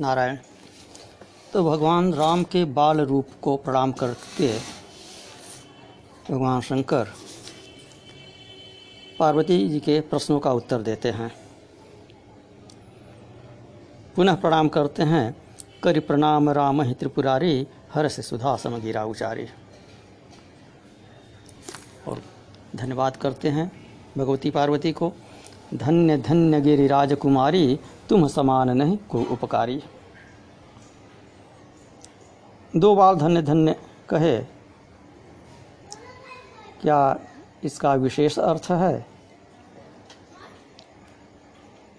नारायण। तो भगवान राम के बाल रूप को प्रणाम करके भगवान शंकर पार्वती जी के प्रश्नों का उत्तर देते हैं। पुनः प्रणाम करते हैं। करि प्रणाम राम ही त्रिपुरारी, हर से सुधा समगिरा उचारी। और धन्यवाद करते हैं भगवती पार्वती को। धन्य धन्य गिरि राजकुमारी तुम समान नहीं को उपकारी। दो बार धन्य धन्य कहे, क्या इसका विशेष अर्थ है?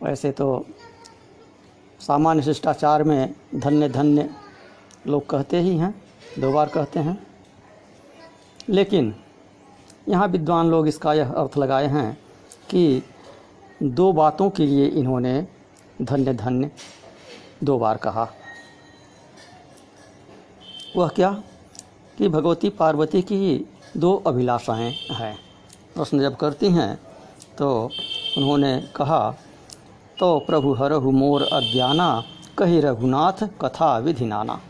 वैसे तो सामान्य शिष्टाचार में धन्य धन्य लोग कहते ही हैं, दो बार कहते हैं। लेकिन यहाँ विद्वान लोग इसका यह अर्थ लगाए हैं कि दो बातों के लिए इन्होंने धन्य धन्य। दो बार कहा। वह क्या? कि भगवती पार्वती की दो अभिलाषाएँ हैं। प्रश्न जब करती हैं तो उन्होंने कहा तो प्रभु हरहु मोर अज्ञाना, कही रघुनाथ कथा विधि नाना।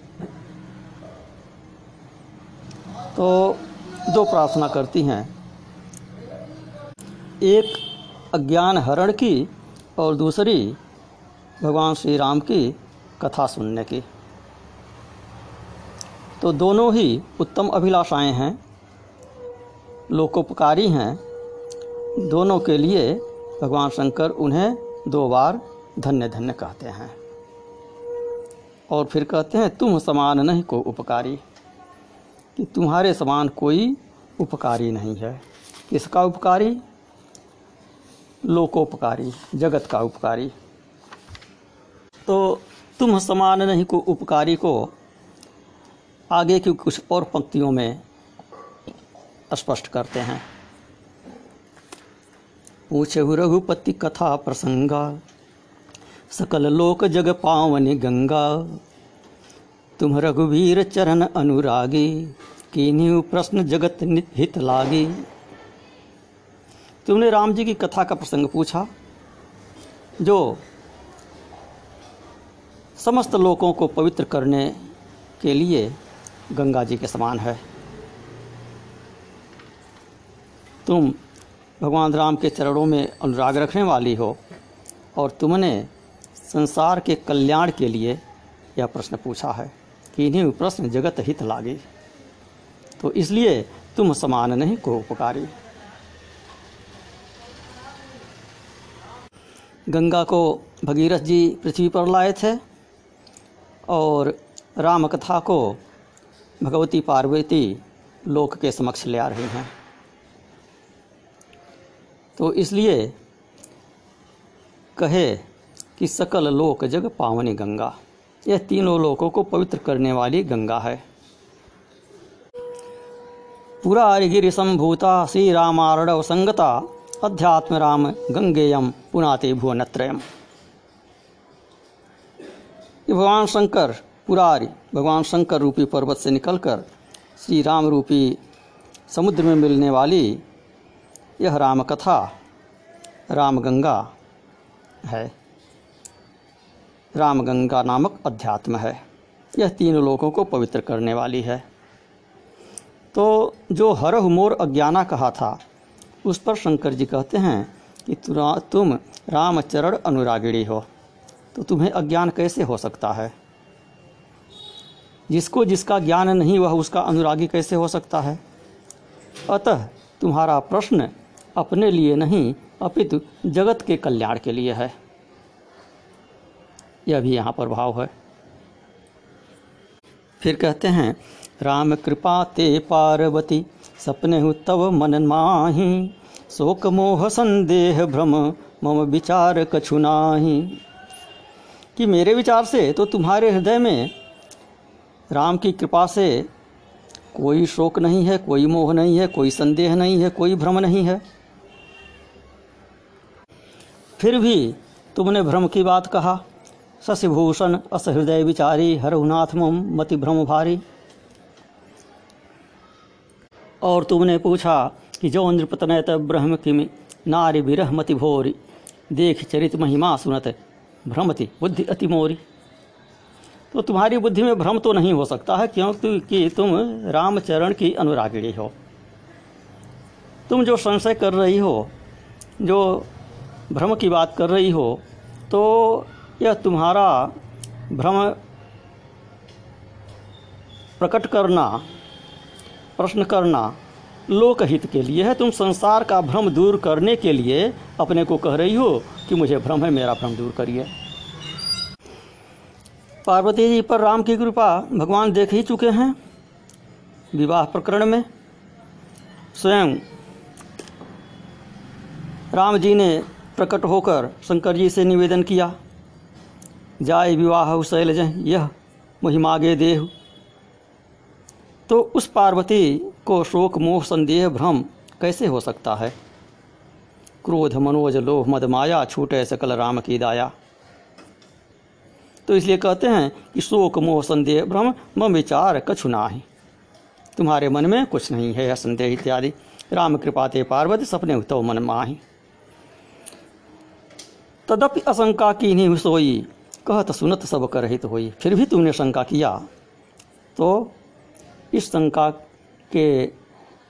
तो दो प्रार्थना करती हैं। एक, अज्ञान हरण की और दूसरी भगवान श्री राम की कथा सुनने की। तो दोनों ही उत्तम अभिलाषाएँ हैं, लोकोपकारी हैं। दोनों के लिए भगवान शंकर उन्हें दो बार धन्य धन्य कहते हैं। और फिर कहते हैं, तुम समान नहीं को उपकारी। कि तुम्हारे समान कोई उपकारी नहीं है। किसका उपकारी? लोकोपकारी, जगत का उपकारी। तो तुम समान नहीं को उपकारी को आगे की कुछ और पंक्तियों में स्पष्ट करते हैं। पूछे रघुपति कथा प्रसंगा, सकल लोक जग पावनि गंगा। तुम रघुवीर चरण अनुरागी कीन्यू प्रश्न जगत हित लागी। तुमने राम जी की कथा का प्रसंग पूछा, जो समस्त लोगों को पवित्र करने के लिए गंगा जी के समान है। तुम भगवान राम के चरणों में अनुराग रखने वाली हो और तुमने संसार के कल्याण के लिए यह प्रश्न पूछा है कि इन्हीं प्रश्न जगत हित लागे। तो इसलिए तुम समान नहीं को उपकारी। गंगा को भगीरथ जी पृथ्वी पर लाए थे। और राम कथा को भगवती पार्वती लोक के समक्ष ले आ रही हैं। तो इसलिए कहे कि सकल लोक जग पावनी गंगा। यह तीनों लोकों को पवित्र करने वाली गंगा है। पुरा गिरि संभूता, श्री रामारणव संगता, अध्यात्म राम गंगेयम पुनाते भुवनत्रयम। भगवान शंकर, पुरारी, भगवान शंकर रूपी पर्वत से निकलकर श्री राम रूपी समुद्र में मिलने वाली यह राम कथा राम गंगा है। राम गंगा नामक अध्यात्म है। यह तीन लोगों को पवित्र करने वाली है। तो जो हरह मोर अज्ञाना कहा था, उस पर शंकर जी कहते हैं कि तुम रामचरण अनुरागिणी हो। तो तुम्हें अज्ञान कैसे हो सकता है? जिसको जिसका ज्ञान नहीं, वह उसका अनुरागी कैसे हो सकता है? अतः तुम्हारा प्रश्न अपने लिए नहीं, अपितु जगत के कल्याण के लिए है। यह भी यहाँ पर भाव है। फिर कहते हैं, राम कृपा ते पार्वती, सपने हु तव मन माही, शोक मोह संदेह भ्रम, मम विचार कछु नाही। कि मेरे विचार से तो तुम्हारे हृदय में राम की कृपा से कोई शोक नहीं है, कोई मोह नहीं है, कोई संदेह नहीं है, कोई भ्रम नहीं है। फिर भी तुमने भ्रम की बात कहा शशिभूषण असहृदय विचारी हरहुनाथ मम मति भ्रम भारी। और तुमने पूछा कि जो नृपतनयत ब्रह्म किमि, नारी विरह मति भोरी, देख चरित महिमा सुनत। भ्रमति, बुद्धि अति मोरी। तो तुम्हारी बुद्धि में भ्रम तो नहीं हो सकता है, क्योंकि तुम रामचरण की अनुरागिणी हो। तुम जो संशय कर रही हो, जो भ्रम की बात कर रही हो तो यह तुम्हारा भ्रम प्रकट करना, प्रश्न करना लोकहित के लिए है। तुम संसार का भ्रम दूर करने के लिए अपने को कह रही हो कि मुझे भ्रम है, मेरा भ्रम दूर करिए। पार्वती जी, पर राम की कृपा भगवान देख ही चुके हैं विवाह प्रकरण में। स्वयं राम जी ने प्रकट होकर शंकर जी से निवेदन किया जाय विवाह शैलज यह मुहिमागे देह। तो उस पार्वती को शोक, मोह, संदेह, भ्रम कैसे हो सकता है? क्रोध, मनोज लोह मद, माया, छूटे सकल राम की दाया। तो इसलिए कहते हैं कि शोक, मोह, संदेह, भ्रम, मम विचार कछु नाही। तुम्हारे मन में कुछ नहीं है संदेह इत्यादि। राम कृपाते पार्वती सपने तो मन माही। तदपि अशंका की नहीं सोई, कहत सुनत सब कर हित होई, फिर भी तुमने शंका किया तो इस शंका के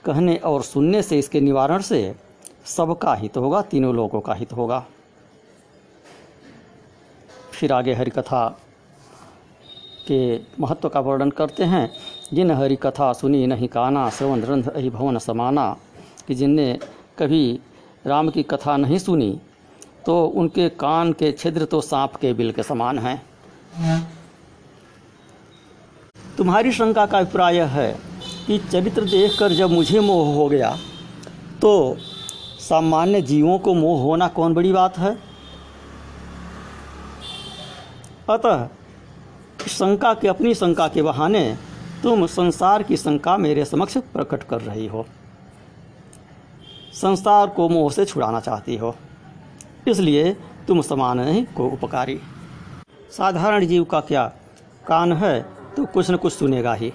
कहने और सुनने से, इसके निवारण से सबका हित होगा, तीनों लोगों का हित होगा। फिर आगे हरि कथा के महत्व का वर्णन करते हैं। जिन हरि कथा सुनी नहीं काना, श्रवण रंध अहि भवन समाना, कि जिनने कभी राम की कथा नहीं सुनी तो उनके कान के छिद्र तो सांप के बिल के समान हैं। तुम्हारी शंका का अभिप्राय है कि चरित्र देखकर जब मुझे मोह हो गया तो सामान्य जीवों को मोह होना कौन बड़ी बात है? अतः शंका के अपनी शंका के बहाने तुम संसार की शंका मेरे समक्ष प्रकट कर रही हो। संसार को मोह से छुड़ाना चाहती हो, इसलिए तुम समान नहीं को उपकारी। साधारण जीव का क्या कान है तो कुछ न कुछ सुनेगा ही।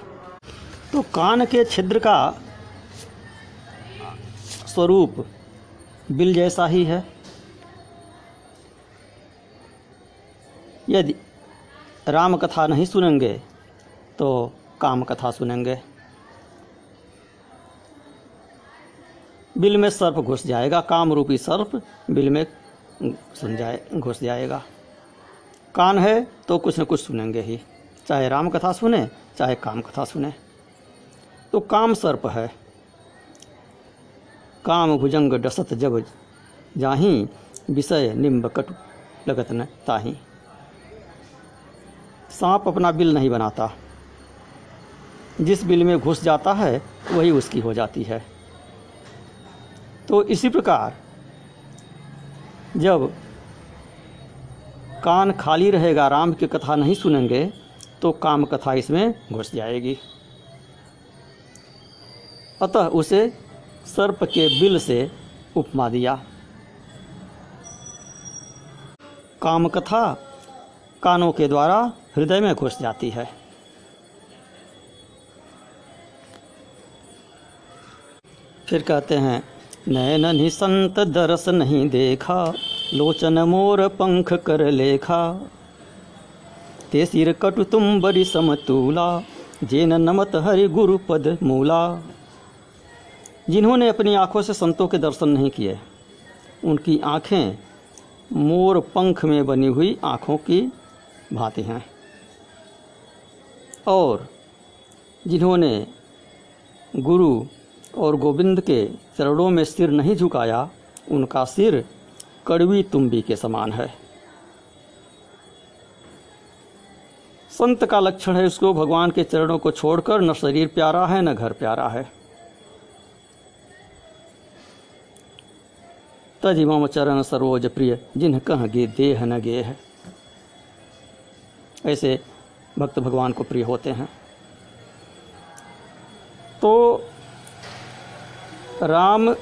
तो कान के छिद्र का स्वरूप बिल जैसा ही है। यदि राम कथा नहीं सुनेंगे तो काम कथा सुनेंगे। बिल में सर्प घुस जाएगा काम रूपी सर्प बिल में सुन जाए, घुस जाएगा। कान है तो कुछ न कुछ सुनेंगे ही। चाहे राम कथा सुने, चाहे काम कथा सुने। तो काम सर्प है। काम भुजंग डसत जब जाही, विषय निम्ब कटु लगत न ताही। सांप अपना बिल नहीं बनाता। जिस बिल में घुस जाता है, वही उसकी हो जाती है। तो इसी प्रकार, जब कान खाली रहेगा, राम की कथा नहीं सुनेंगे तो काम कथा इसमें घुस जाएगी। अतः उसे सर्प के बिल से उपमा दिया। काम कथा कानों के द्वारा हृदय में घुस जाती है। फिर कहते हैं नैन निसंत दरस नहीं देखा, लोचन मोर पंख कर लेखा। ते सिर कटु बड़ी समतूला, जेन नमत हरि गुरु पद मूला। जिन्होंने अपनी आँखों से संतों के दर्शन नहीं किए, उनकी आँखें मोर पंख में बनी हुई आँखों की भांति हैं। और जिन्होंने गुरु और गोविंद के चरणों में सिर नहीं झुकाया, उनका सिर कड़वी तुम्बी के समान है। संत का लक्षण है उसको भगवान के चरणों को छोड़कर, न शरीर प्यारा है, न घर प्यारा है। तजिमम चरण सरोज प्रिय, जिन्ह कह गे देह न गे है। ऐसे भक्त भगवान को प्रिय होते हैं। तो राम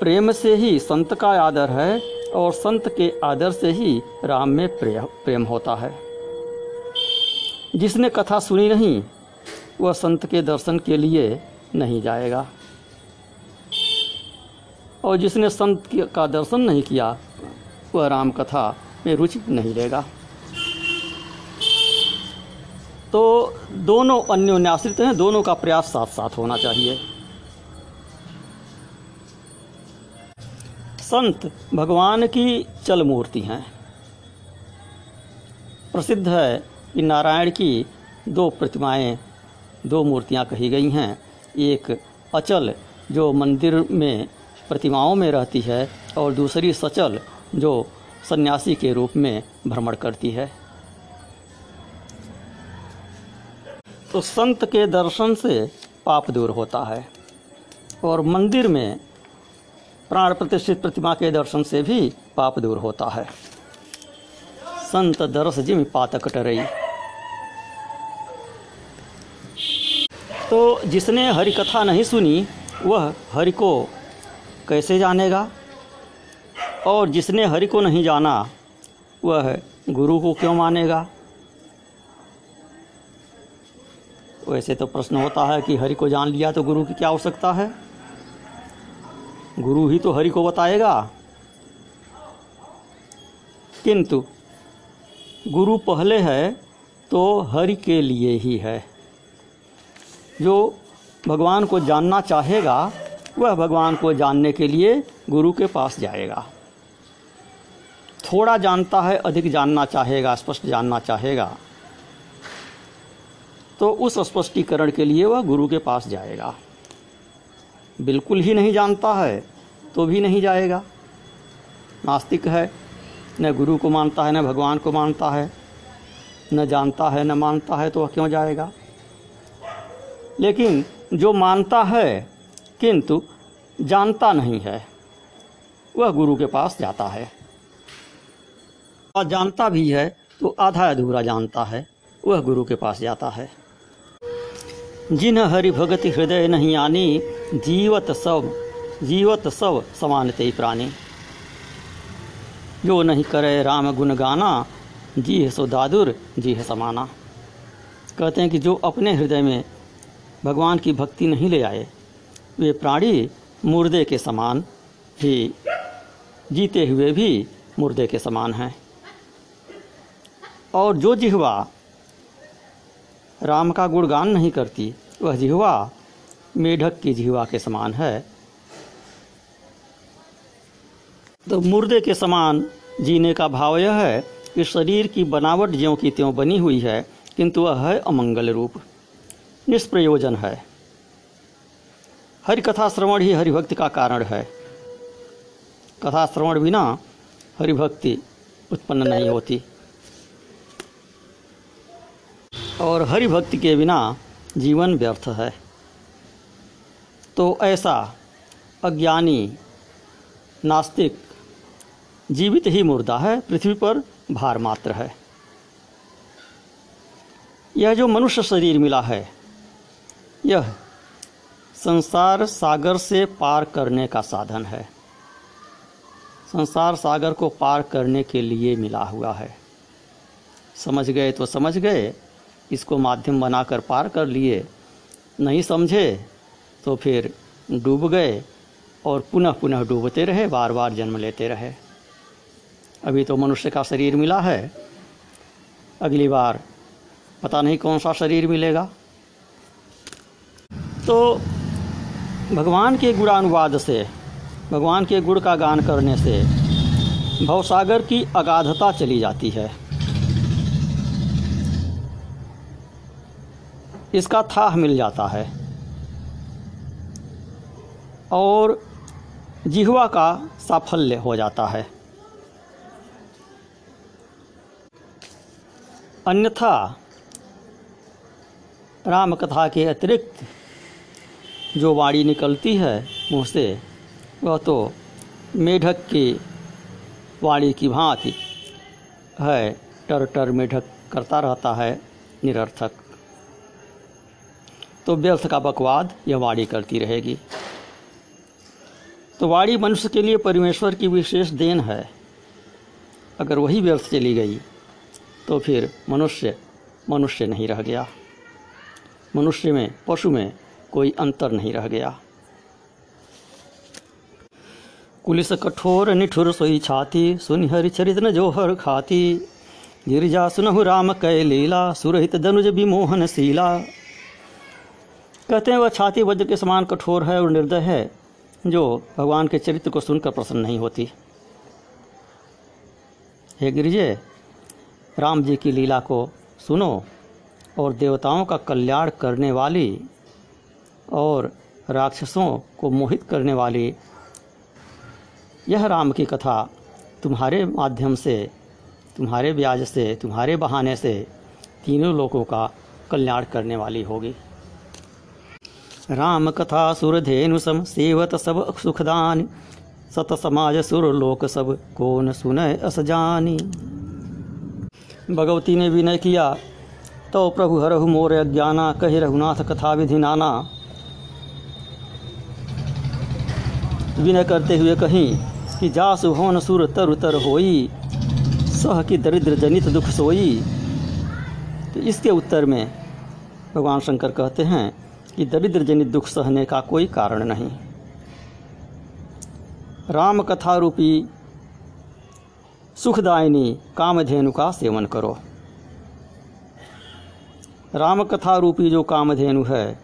प्रेम से ही संत का आदर है, और संत के आदर से ही राम में प्रेम होता है। जिसने कथा सुनी नहीं, वह संत के दर्शन के लिए नहीं जाएगा। और जिसने संत का दर्शन नहीं किया, वह राम कथा में रुचि नहीं लेगा। तो दोनों अन्योन्याश्रित हैं, दोनों का प्रयास साथ साथ होना चाहिए। संत भगवान की चल मूर्ति हैं। प्रसिद्ध है कि नारायण की दो प्रतिमाएँ, दो मूर्तियाँ कही गई हैं। एक अचल, जो मंदिर में प्रतिमाओं में रहती है, और दूसरी सचल, जो सन्यासी के रूप में भ्रमण करती है। तो संत के दर्शन से पाप दूर होता है, और मंदिर में प्राण प्रतिष्ठित प्रतिमा के दर्शन से भी पाप दूर होता है। संत दर्श जिम पातक टरई। तो जिसने हरि कथा नहीं सुनी, वह हरि को कैसे जानेगा? और जिसने हरि को नहीं जाना, वह गुरु को क्यों मानेगा? वैसे तो प्रश्न होता है कि हरि को जान लिया तो गुरु की क्या आवश्यकता है? गुरु ही तो हरि को बताएगा। किंतु, गुरु पहले है तो हरि के लिए ही है। जो भगवान को जानना चाहेगा, वह भगवान को जानने के लिए गुरु के पास जाएगा। थोड़ा जानता है, अधिक जानना चाहेगा, स्पष्ट जानना चाहेगा तो उस स्पष्टीकरण के लिए वह गुरु के पास जाएगा। बिल्कुल ही नहीं जानता है तो भी नहीं जाएगा। नास्तिक है, न गुरु को मानता है, न भगवान को मानता है, न जानता है, न मानता है तो वह क्यों जाएगा? लेकिन जो मानता है, किंतु जानता नहीं है, वह गुरु के पास जाता है। और जानता भी है तो आधा अधूरा जानता है, वह गुरु के पास जाता है। जिन हरि भगति हृदय नहीं आनी, जीवत सब जीवत सब समानते ही प्राणी। जो नहीं करे राम गुण गाना जी है सो दादुर जी है समाना। कहते हैं कि जो अपने हृदय में भगवान की भक्ति नहीं ले आए। वे प्राणी मुर्दे के समान ही जीते हुए भी मुर्दे के समान हैं। और जो जिहवा राम का गुणगान नहीं करती, वह जिहवा मेढक की जिहवा के समान है। तो मुर्दे के समान जीने का भाव यह है कि शरीर की बनावट ज्यों की त्यों बनी हुई है, किंतु वह है अमंगल रूप। निष्प्रयोजन है। हरि कथा श्रवण ही हरिभक्ति का कारण है। कथा श्रवण बिना हरिभक्ति उत्पन्न नहीं होती। और हरि भक्ति के बिना जीवन व्यर्थ है। तो ऐसा अज्ञानी, नास्तिक, जीवित ही मुर्दा है, पृथ्वी पर भार मात्र है। यह जो मनुष्य शरीर मिला है यह संसार सागर से पार करने का साधन है। संसार सागर को पार करने के लिए मिला हुआ है। समझ गए तो समझ गए, इसको माध्यम बनाकर पार कर लिए। नहीं समझे तो फिर डूब गए और पुनः पुनः डूबते रहे बार बार जन्म लेते रहे। अभी तो मनुष्य का शरीर मिला है। अगली बार पता नहीं कौन सा शरीर मिलेगा। तो भगवान के गुणानुवाद से, भगवान के गुण का गान करने से भवसागर की अगाधता चली जाती है। इसका थाह मिल जाता है। और जिहवा का साफल्य हो जाता है। अन्यथा रामकथा के अतिरिक्त जो वाणी निकलती है मुँह से वह तो मेढक की वाणी की भांति है। टर टर मेढक करता रहता है निरर्थक। तो व्यर्थ का बकवाद यह वाणी करती रहेगी। तो वाणी मनुष्य के लिए परमेश्वर की विशेष देन है। अगर वही व्यर्थ चली गई तो फिर मनुष्य मनुष्य नहीं रह गया। मनुष्य में, पशु में कोई अंतर नहीं रह गया। कुलिस कठोर, निठुर सोई छाती, सुन हरि चरित न जोहर खाती। गिरिजा सुनहु राम कै लीला, सुरहित धनुज विमोहन शीला कहते हैं, वह छाती वज्र के समान कठोर है और निर्दय है, जो भगवान के चरित्र को सुनकर प्रसन्न नहीं होती। हे गिरिजे, राम जी की लीला को सुनो और देवताओं का कल्याण करने वाली और राक्षसों को मोहित करने वाली यह राम की कथा तुम्हारे माध्यम से, तुम्हारे ब्याज से, तुम्हारे बहाने से तीनों लोगों का कल्याण करने वाली होगी। राम कथा सुरधेनु सम, सेवत सब सुखदान, सत समाज सुर लोक सब कौन सुनय अस जानी। भगवती ने विनय किया तो प्रभु हरहु मोर अज्ञाना कहि रघुनाथ कथा विधि नाना। विनय करते हुए कहीं कि जासु होन सुर तर तर होई, सह की दरिद्र जनित दुख सोई। तो इसके उत्तर में भगवान शंकर कहते हैं कि दरिद्र जनित दुख सहने का कोई कारण नहीं। राम कथा रूपी सुखदायिनी कामधेनु का सेवन करो। राम कथा रूपी जो कामधेनु है,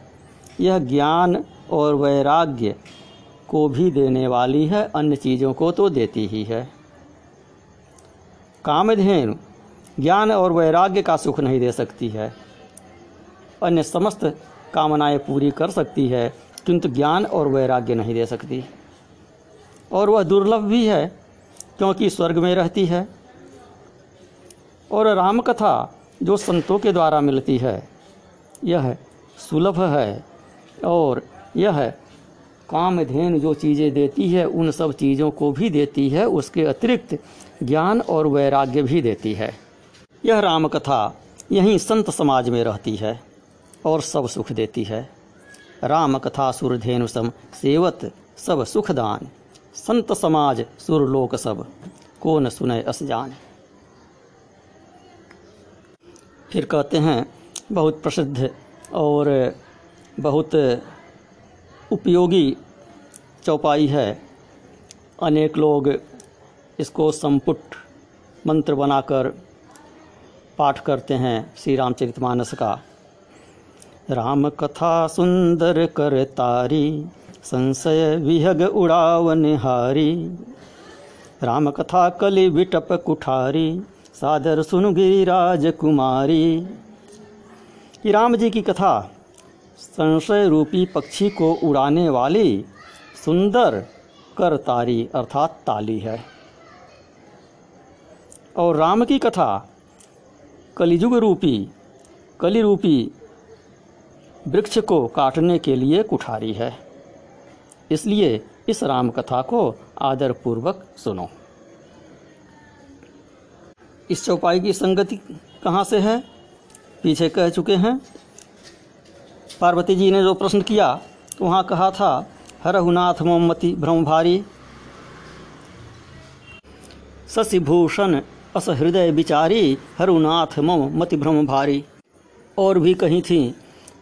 यह ज्ञान और वैराग्य को भी देने वाली है, अन्य चीज़ों को तो देती ही है। कामधेनु, ज्ञान और वैराग्य का सुख नहीं दे सकती है। अन्य समस्त कामनाएँ पूरी कर सकती है, किंतु ज्ञान और वैराग्य नहीं दे सकती। और वह दुर्लभ भी है, क्योंकि स्वर्ग में रहती है। और राम कथा जो संतों के द्वारा मिलती है, यह सुलभ है और यह कामधेन जो चीज़ें देती है, उन सब चीज़ों को भी देती है, उसके अतिरिक्त ज्ञान और वैराग्य भी देती है। यह राम कथा यहीं संत समाज में रहती है और सब सुख देती है। राम कथा सुरधेनु सम सेवत, सब सुखदान। संत समाज सुरलोक सबको न सुने अस जान फिर कहते हैं, बहुत प्रसिद्ध और बहुत उपयोगी चौपाई है। अनेक लोग इसको संपुट मंत्र बनाकर पाठ करते हैं श्री रामचरितमानस का। राम कथा सुंदर कर तारी, संशय विहग उड़ावन हारी। राम कथा कलि विटप कुठारी, सादर सुन गिरिराज कुमारी कि राम जी की कथा संशय रूपी पक्षी को उड़ाने वाली सुंदर कर तारी अर्थात ताली है। और राम की कथा कलिजुग रूपी कलि रूपी वृक्ष को काटने के लिए कुठारी है। इसलिए इस राम कथा को आदरपूर्वक सुनो। इस चौपाई की संगति कहाँ से है? पीछे कह चुके हैं। पार्वती जी ने जो प्रश्न किया तो वहाँ कहा था हरहुनाथ मोमती ब्रह्मभारी। शशिभूषण अस हृदय विचारी, हरुनाथ मम मति भ्रम भारी और भी कही थी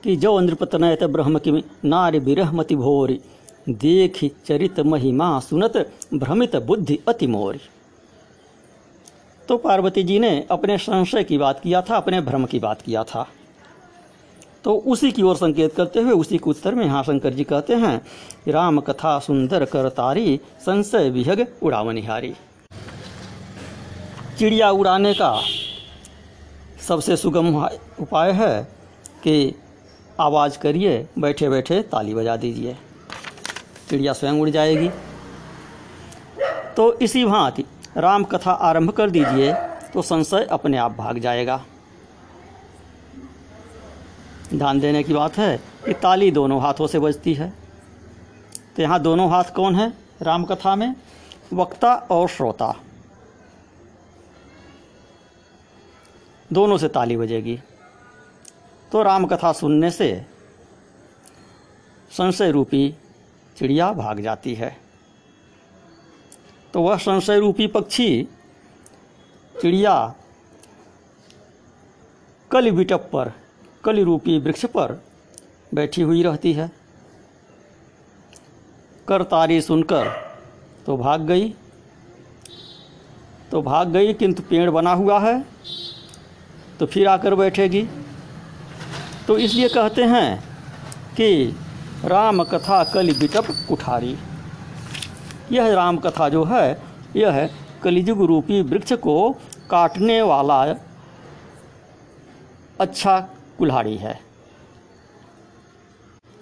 कि जो नृपतनयत ब्रह्म की नारी विरह मति भोरी। देख चरित महिमा सुनत, भ्रमित बुद्धि अति मोरी। तो पार्वती जी ने अपने संशय की बात किया था, अपने भ्रम की बात किया था। तो उसी की ओर संकेत करते हुए उसी के उत्तर में यहाँ शंकर जी कहते हैं राम कथा सुंदर कर तारी, संशय विहग उड़ावनिहारी चिड़िया उड़ाने का सबसे सुगम उपाय है कि आवाज़ करिए बैठे बैठे ताली बजा दीजिए। चिड़िया स्वयं उड़ जाएगी। तो इसी भांति राम कथा आरंभ कर दीजिए तो संशय अपने आप भाग जाएगा। ध्यान देने की बात है कि ताली दोनों हाथों से बजती है। तो यहाँ दोनों हाथ कौन है? राम कथा में वक्ता और श्रोता। दोनों से ताली बजेगी। तो राम कथा सुनने से संशय रूपी चिड़िया भाग जाती है। तो वह संशय रूपी पक्षी चिड़िया कल बिटप पर कलि रूपी वृक्ष पर बैठी हुई रहती है। कर तारी सुनकर तो भाग गई। तो भाग गई, किंतु पेड़ बना हुआ है तो फिर आकर बैठेगी। तो इसलिए कहते हैं कि राम कथा कलि बिटप कुठारी। यह राम कथा जो है, यह कलिजुग रूपी वृक्ष को काटने वाला अच्छा कुल्हाड़ी है।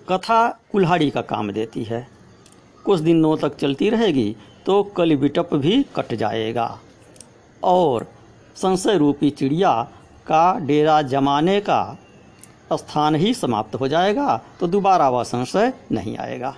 कथा कुल्हाड़ी का काम देती है। कुछ दिनों तक चलती रहेगी तो कल बिटप भी कट जाएगा। और संशय रूपी चिड़िया का डेरा जमाने का स्थान ही समाप्त हो जाएगा तो दोबारा वह संशय नहीं आएगा।